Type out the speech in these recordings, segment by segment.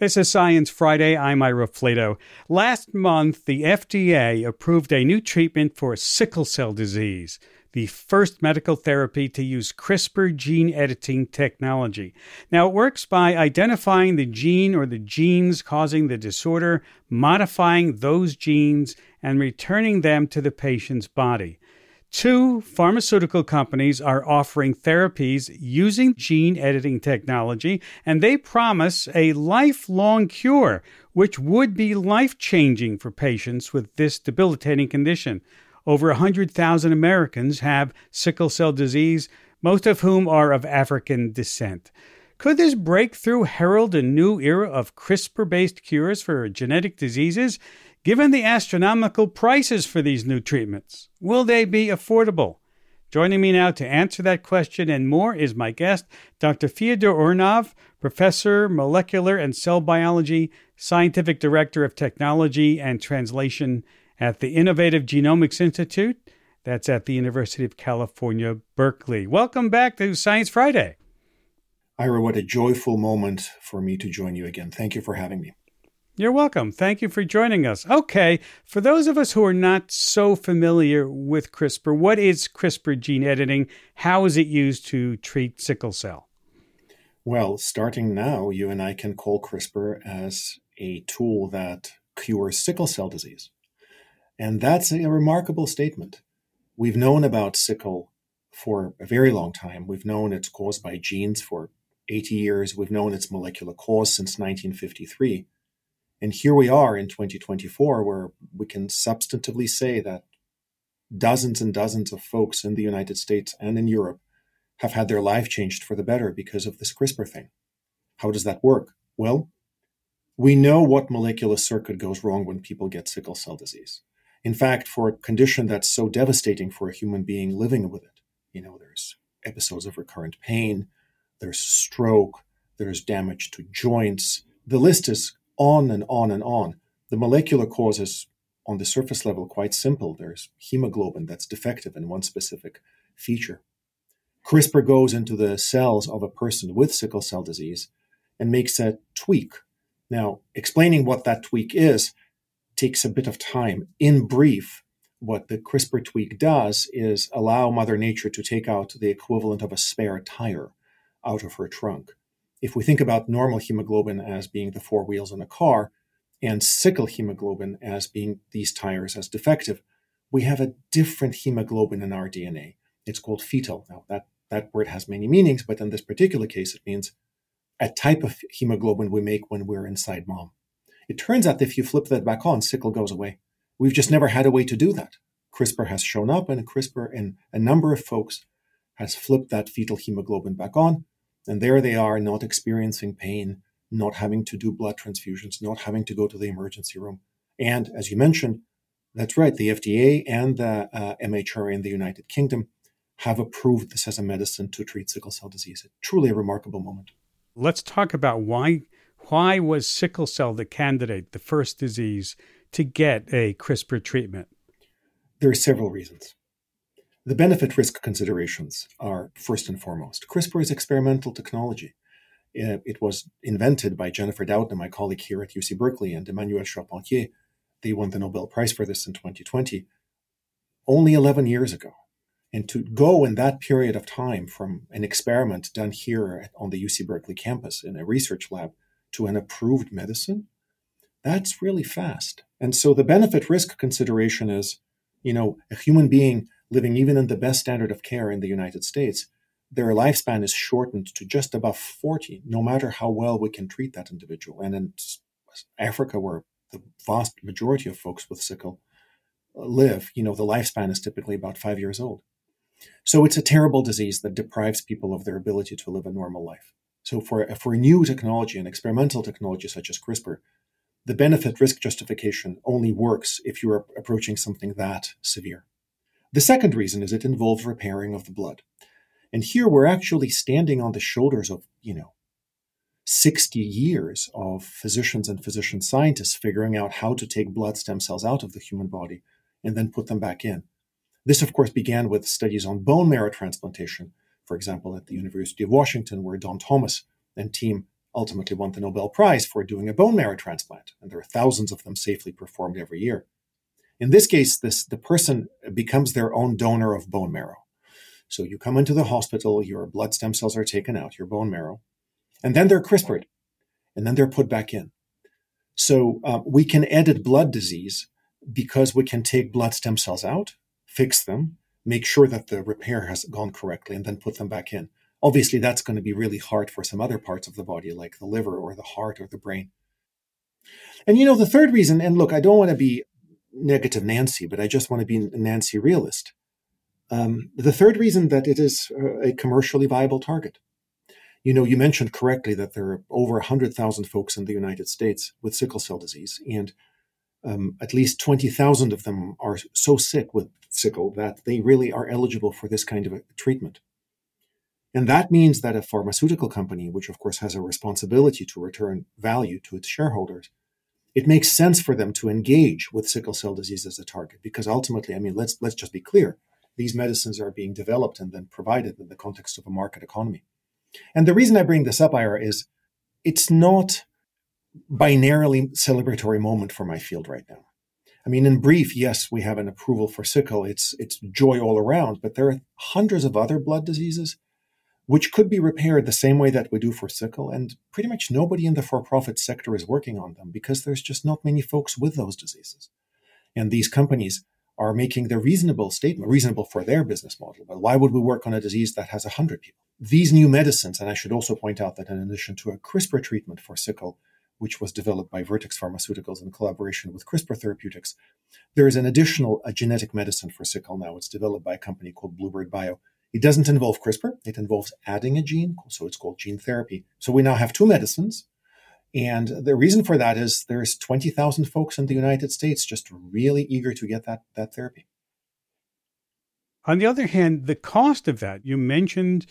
This is Science Friday. I'm Ira Flatow. Last month, the FDA approved a new treatment for sickle cell disease, the first medical therapy to use CRISPR gene editing technology. Now, it works by identifying the gene or the genes causing the disorder, modifying those genes, and returning them to the patient's body. Two pharmaceutical companies are offering therapies using gene editing technology, and they promise a lifelong cure, which would be life changing for patients with this debilitating condition. Over 100,000 Americans have sickle cell disease, most of whom are of African descent. Could this breakthrough herald a new era of CRISPR based cures for genetic diseases? Given the astronomical prices for these new treatments, will they be affordable? Joining me now to answer that question and more is my guest, Dr. Fyodor Urnov, Professor, Molecular and Cell Biology, Scientific Director of Technology and Translation at the Innovative Genomics Institute. That's at the University of California, Berkeley. Welcome back to Science Friday. Ira, what a joyful moment for me to join you again. Thank you for having me. You're welcome. Thank you for joining us. Okay, for those of us who are not so familiar with CRISPR, what is CRISPR gene editing? How is it used to treat sickle cell? Well, starting now, you and I can call CRISPR as a tool that cures sickle cell disease. And that's a remarkable statement. We've known about sickle for a very long time. We've known it's caused by genes for 80 years. We've known its molecular cause since 1953. And here we are in 2024, where we can substantively say that dozens and dozens of folks in the United States and in Europe have had their life changed for the better because of this CRISPR thing. How does that work? Well, we know what molecular circuit goes wrong when people get sickle cell disease. In fact, for a condition that's so devastating for a human being living with it, you know, there's episodes of recurrent pain, there's stroke, there's damage to joints. The list is on and on and on. The molecular cause is on the surface level quite simple. There's hemoglobin that's defective in one specific feature. CRISPR goes into the cells of a person with sickle cell disease and makes a tweak. Now, explaining what that tweak is takes a bit of time. In brief, what the CRISPR tweak does is allow Mother Nature to take out the equivalent of a spare tire out of her trunk if we think about normal hemoglobin as being the four wheels in a car and sickle hemoglobin as being these tires as defective, we have a different hemoglobin in our DNA. It's called fetal. Now, that, that word has many meanings, but in this particular case, it means a type of hemoglobin we make when we're inside mom. It turns out that if you flip that back on, sickle goes away. We've just never had a way to do that. CRISPR has shown up, and CRISPR in a number of folks has flipped that fetal hemoglobin back on, and there they are, not experiencing pain, not having to do blood transfusions, not having to go to the emergency room. And as you mentioned, that's right, the FDA and the uh, MHRA in the United Kingdom have approved this as a medicine to treat sickle cell disease. Truly a remarkable moment. Let's talk about why why was sickle cell the candidate, the first disease to get a CRISPR treatment? There are several reasons. The benefit risk considerations are first and foremost. CRISPR is experimental technology. Uh, it was invented by Jennifer Doudna, my colleague here at UC Berkeley, and Emmanuelle Charpentier. They won the Nobel Prize for this in 2020, only 11 years ago. And to go in that period of time from an experiment done here on the UC Berkeley campus in a research lab to an approved medicine, that's really fast. And so the benefit risk consideration is, you know, a human being living even in the best standard of care in the United States, their lifespan is shortened to just above 40, no matter how well we can treat that individual. And in Africa, where the vast majority of folks with sickle uh, live, you know, the lifespan is typically about five years old. So it's a terrible disease that deprives people of their ability to live a normal life. So for, for a new technology, an experimental technology such as CRISPR, the benefit risk justification only works if you're approaching something that severe. The second reason is it involves repairing of the blood. And here we're actually standing on the shoulders of, you know, 60 years of physicians and physician scientists figuring out how to take blood stem cells out of the human body and then put them back in. This, of course, began with studies on bone marrow transplantation, for example, at the University of Washington, where Don Thomas and team ultimately won the Nobel Prize for doing a bone marrow transplant, and there are thousands of them safely performed every year. In this case, this the person becomes their own donor of bone marrow. So you come into the hospital, your blood stem cells are taken out, your bone marrow, and then they're CRISPRed, and then they're put back in. So uh, we can edit blood disease because we can take blood stem cells out, fix them, make sure that the repair has gone correctly, and then put them back in. Obviously, that's going to be really hard for some other parts of the body, like the liver or the heart or the brain. And you know, the third reason, and look, I don't want to be negative Nancy, but I just want to be a Nancy realist. Um, the third reason that it is a commercially viable target. You know, you mentioned correctly that there are over 100,000 folks in the United States with sickle cell disease, and um, at least 20,000 of them are so sick with sickle that they really are eligible for this kind of a treatment. And that means that a pharmaceutical company, which of course has a responsibility to return value to its shareholders, it makes sense for them to engage with sickle cell disease as a target because ultimately, I mean, let's let's just be clear, these medicines are being developed and then provided in the context of a market economy. And the reason I bring this up, Ira, is it's not binarily celebratory moment for my field right now. I mean, in brief, yes, we have an approval for sickle. It's it's joy all around, but there are hundreds of other blood diseases which could be repaired the same way that we do for sickle. And pretty much nobody in the for profit sector is working on them because there's just not many folks with those diseases. And these companies are making the reasonable statement, reasonable for their business model. But why would we work on a disease that has 100 people? These new medicines, and I should also point out that in addition to a CRISPR treatment for sickle, which was developed by Vertex Pharmaceuticals in collaboration with CRISPR Therapeutics, there is an additional genetic medicine for sickle now. It's developed by a company called Bluebird Bio it doesn't involve CRISPR, it involves adding a gene, so it's called gene therapy. So we now have two medicines. And the reason for that is there's 20,000 folks in the United States just really eager to get that, that therapy. On the other hand, the cost of that, you mentioned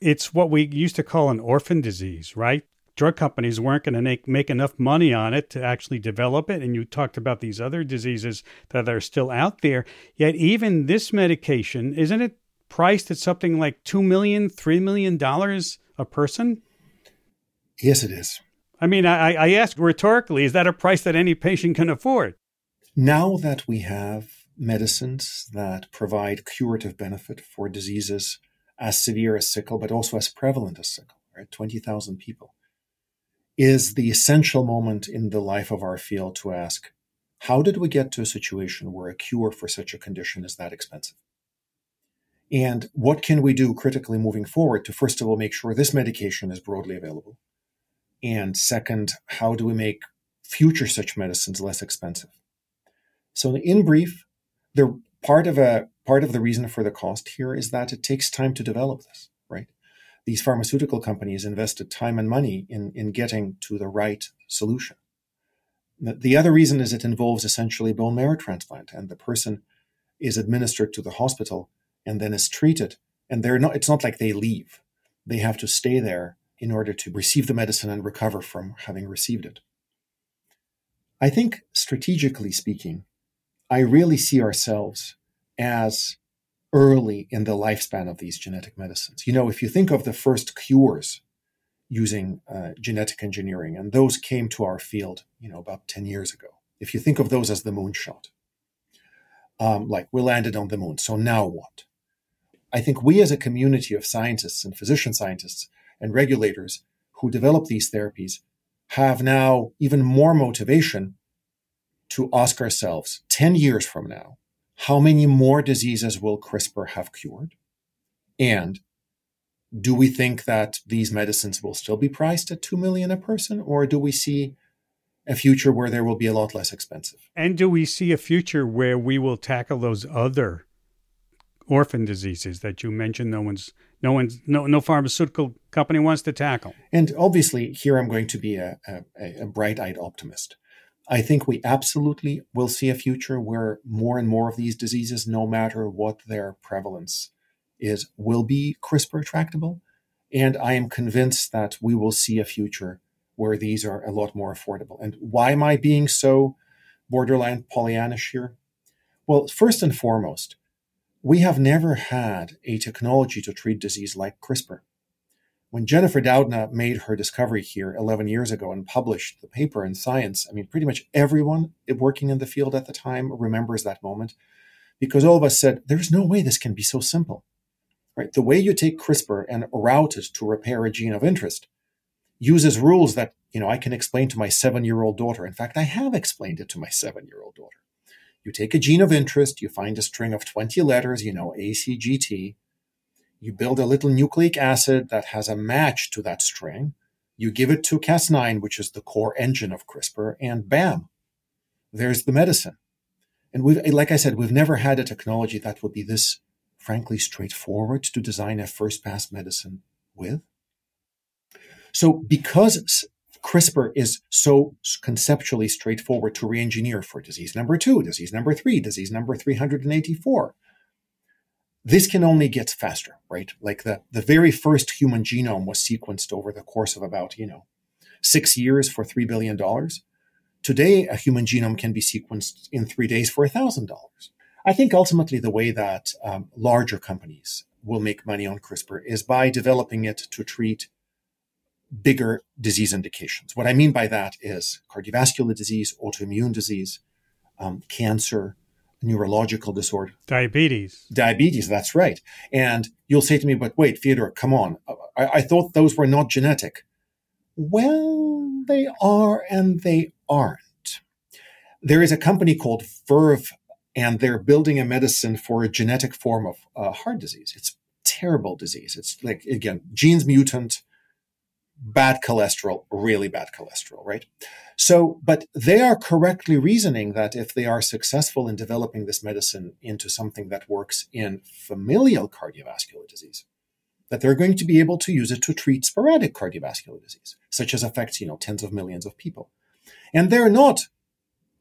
it's what we used to call an orphan disease, right? Drug companies weren't going to make, make enough money on it to actually develop it. And you talked about these other diseases that are still out there. Yet, even this medication, isn't it priced at something like two million, three million dollars a person? Yes, it is. I mean, I, I ask rhetorically, is that a price that any patient can afford? Now that we have medicines that provide curative benefit for diseases as severe as sickle, but also as prevalent as sickle, right? 20,000 people, is the essential moment in the life of our field to ask, how did we get to a situation where a cure for such a condition is that expensive? And what can we do critically moving forward to, first of all, make sure this medication is broadly available? And second, how do we make future such medicines less expensive? So, in brief, the part of a part of the reason for the cost here is that it takes time to develop this, right? These pharmaceutical companies invested time and money in, in getting to the right solution. The other reason is it involves essentially bone marrow transplant, and the person is administered to the hospital and then is treated. And they're not, it's not like they leave. They have to stay there in order to receive the medicine and recover from having received it. I think, strategically speaking, I really see ourselves as early in the lifespan of these genetic medicines. You know, if you think of the first cures using uh, genetic engineering, and those came to our field, you know, about 10 years ago. If you think of those as the moonshot, um, like we landed on the moon, so now what? I think we as a community of scientists and physician scientists and regulators who develop these therapies have now even more motivation to ask ourselves 10 years from now, how many more diseases will CRISPR have cured? And do we think that these medicines will still be priced at 2 million a person or do we see a future where they will be a lot less expensive? And do we see a future where we will tackle those other orphan diseases that you mentioned no one's no one's no no pharmaceutical company wants to tackle. And obviously here i'm going to be a, a, a bright-eyed optimist. I think we absolutely will see a future where more and more of these diseases no matter what their prevalence is will be crispr tractable and i am convinced that we will see a future where these are a lot more affordable. And why am i being so borderline pollyannish here? Well first and foremost we have never had a technology to treat disease like CRISPR. when Jennifer Doudna made her discovery here 11 years ago and published the paper in Science, I mean, pretty much everyone working in the field at the time remembers that moment because all of us said, there's no way this can be so simple. Right? The way you take CRISPR and route it to repair a gene of interest uses rules that, you know, I can explain to my seven year old daughter. In fact, I have explained it to my seven year old daughter. You take a gene of interest, you find a string of 20 letters, you know, ACGT, you build a little nucleic acid that has a match to that string. You give it to Cas9, which is the core engine of CRISPR, and bam, there's the medicine. And we've, like I said, we've never had a technology that would be this, frankly, straightforward to design a first pass medicine with. So, because CRISPR is so conceptually straightforward to re engineer for disease number two, disease number three, disease number 384, this can only get faster, right? Like the, the very first human genome was sequenced over the course of about, you know, six years for $3 billion. Today, a human genome can be sequenced in three days for $1,000. I think ultimately the way that um, larger companies will make money on CRISPR is by developing it to treat bigger disease indications. What I mean by that is cardiovascular disease, autoimmune disease, um, cancer, neurological disorder. Diabetes. Diabetes, that's right. And you'll say to me, but wait, Theodore, come on. I, I thought those were not genetic. Well, they are and they aren't. There is a company called Verve, and they're building a medicine for a genetic form of uh, heart disease. It's terrible disease. It's like, again, genes mutant, bad cholesterol, really bad cholesterol, right? So, but they are correctly reasoning that if they are successful in developing this medicine into something that works in familial cardiovascular disease, that they're going to be able to use it to treat sporadic cardiovascular disease, such as affects, you know, tens of millions of people. And they're not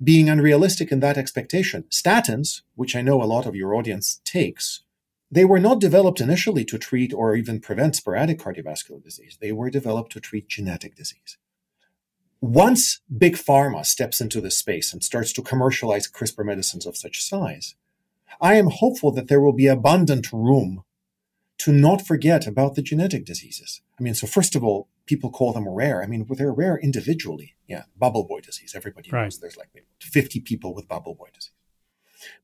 being unrealistic in that expectation. Statins, which I know a lot of your audience takes, they were not developed initially to treat or even prevent sporadic cardiovascular disease. They were developed to treat genetic disease. Once big pharma steps into this space and starts to commercialize CRISPR medicines of such size, I am hopeful that there will be abundant room to not forget about the genetic diseases. I mean, so first of all, people call them rare. I mean, they're rare individually. Yeah, bubble boy disease. Everybody right. knows there's like 50 people with bubble boy disease.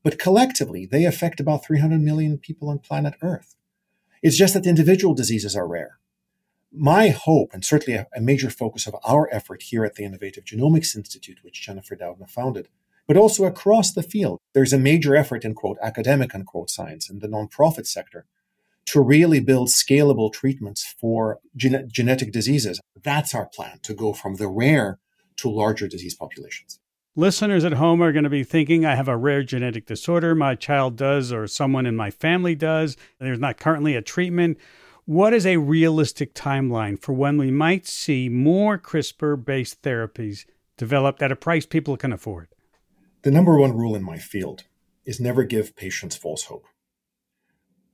But collectively, they affect about 300 million people on planet Earth. It's just that individual diseases are rare. My hope, and certainly a, a major focus of our effort here at the Innovative Genomics Institute, which Jennifer Doudna founded, but also across the field, there's a major effort in quote academic unquote science in the nonprofit sector to really build scalable treatments for gene- genetic diseases. That's our plan to go from the rare to larger disease populations. Listeners at home are going to be thinking, I have a rare genetic disorder, my child does, or someone in my family does. And there's not currently a treatment. What is a realistic timeline for when we might see more CRISPR based therapies developed at a price people can afford? The number one rule in my field is never give patients false hope.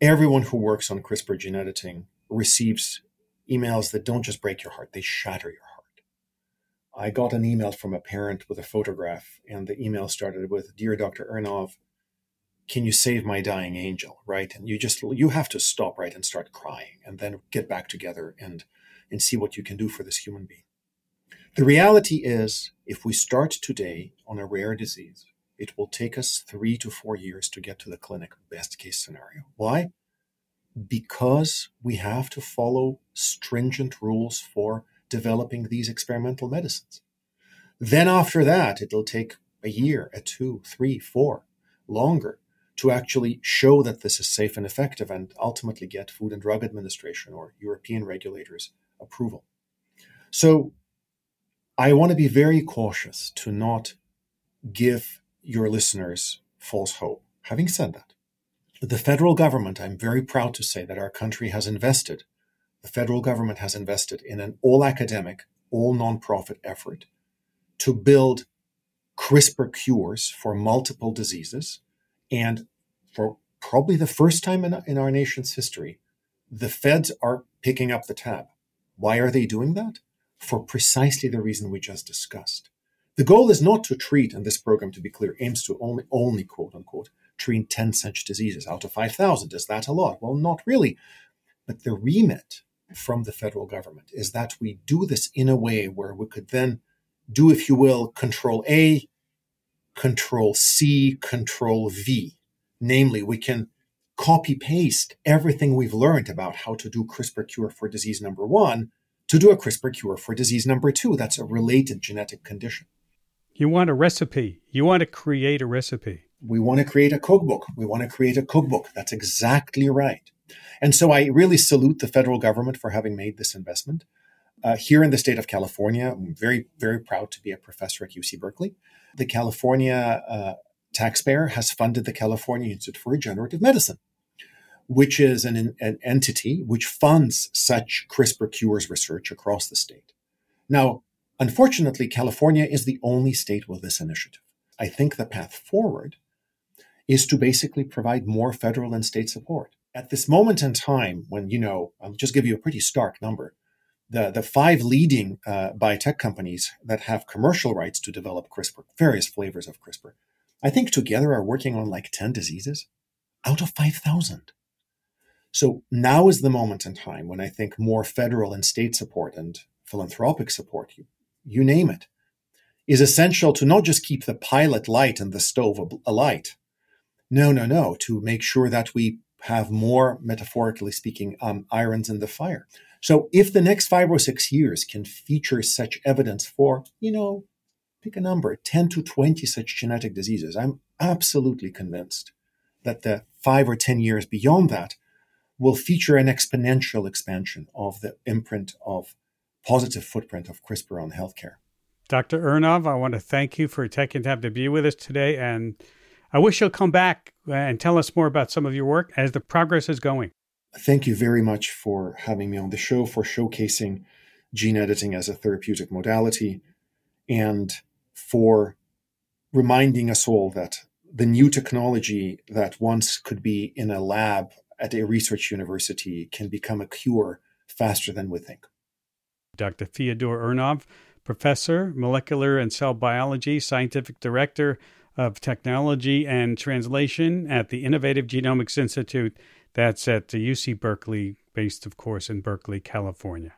Everyone who works on CRISPR gene editing receives emails that don't just break your heart, they shatter your heart. I got an email from a parent with a photograph, and the email started with, "Dear Dr. Urnov, can you save my dying angel?" Right, and you just you have to stop right and start crying, and then get back together and and see what you can do for this human being. The reality is, if we start today on a rare disease, it will take us three to four years to get to the clinic, best case scenario. Why? Because we have to follow stringent rules for developing these experimental medicines. Then after that, it'll take a year, a two, three, four, longer to actually show that this is safe and effective and ultimately get Food and Drug Administration or European regulators approval. So I want to be very cautious to not give your listeners false hope. Having said that, the federal government, I'm very proud to say that our country has invested the federal government has invested in an all academic, all nonprofit effort to build CRISPR cures for multiple diseases. And for probably the first time in, in our nation's history, the feds are picking up the tab. Why are they doing that? For precisely the reason we just discussed. The goal is not to treat, and this program, to be clear, aims to only, only quote unquote, treat 10 such diseases out of 5,000. Is that a lot? Well, not really. But the remit from the federal government is that we do this in a way where we could then do, if you will, control A, control C, control V. Namely, we can copy paste everything we've learned about how to do CRISPR cure for disease number one to do a CRISPR cure for disease number two. That's a related genetic condition. You want a recipe. You want to create a recipe. We want to create a cookbook. We want to create a cookbook. That's exactly right. And so I really salute the federal government for having made this investment. Uh, here in the state of California, I'm very, very proud to be a professor at UC Berkeley. The California uh, taxpayer has funded the California Institute for Regenerative Medicine, which is an, an entity which funds such CRISPR cures research across the state. Now, unfortunately, California is the only state with this initiative. I think the path forward is to basically provide more federal and state support. At this moment in time, when, you know, I'll just give you a pretty stark number the, the five leading uh, biotech companies that have commercial rights to develop CRISPR, various flavors of CRISPR, I think together are working on like 10 diseases out of 5,000. So now is the moment in time when I think more federal and state support and philanthropic support, you, you name it, is essential to not just keep the pilot light and the stove alight. No, no, no, to make sure that we have more, metaphorically speaking, um, irons in the fire. So if the next five or six years can feature such evidence for, you know, pick a number, 10 to 20 such genetic diseases, I'm absolutely convinced that the five or 10 years beyond that will feature an exponential expansion of the imprint of positive footprint of CRISPR on healthcare. Dr. Urnov, I want to thank you for taking time to be with us today. And I wish you'll come back uh, and tell us more about some of your work as the progress is going thank you very much for having me on the show, for showcasing gene editing as a therapeutic modality, and for reminding us all that the new technology that once could be in a lab at a research university can become a cure faster than we think. Dr. Fyodor Urnov, professor, molecular and cell biology, scientific director of technology and translation at the Innovative Genomics Institute that's at UC Berkeley, based, of course, in Berkeley, California.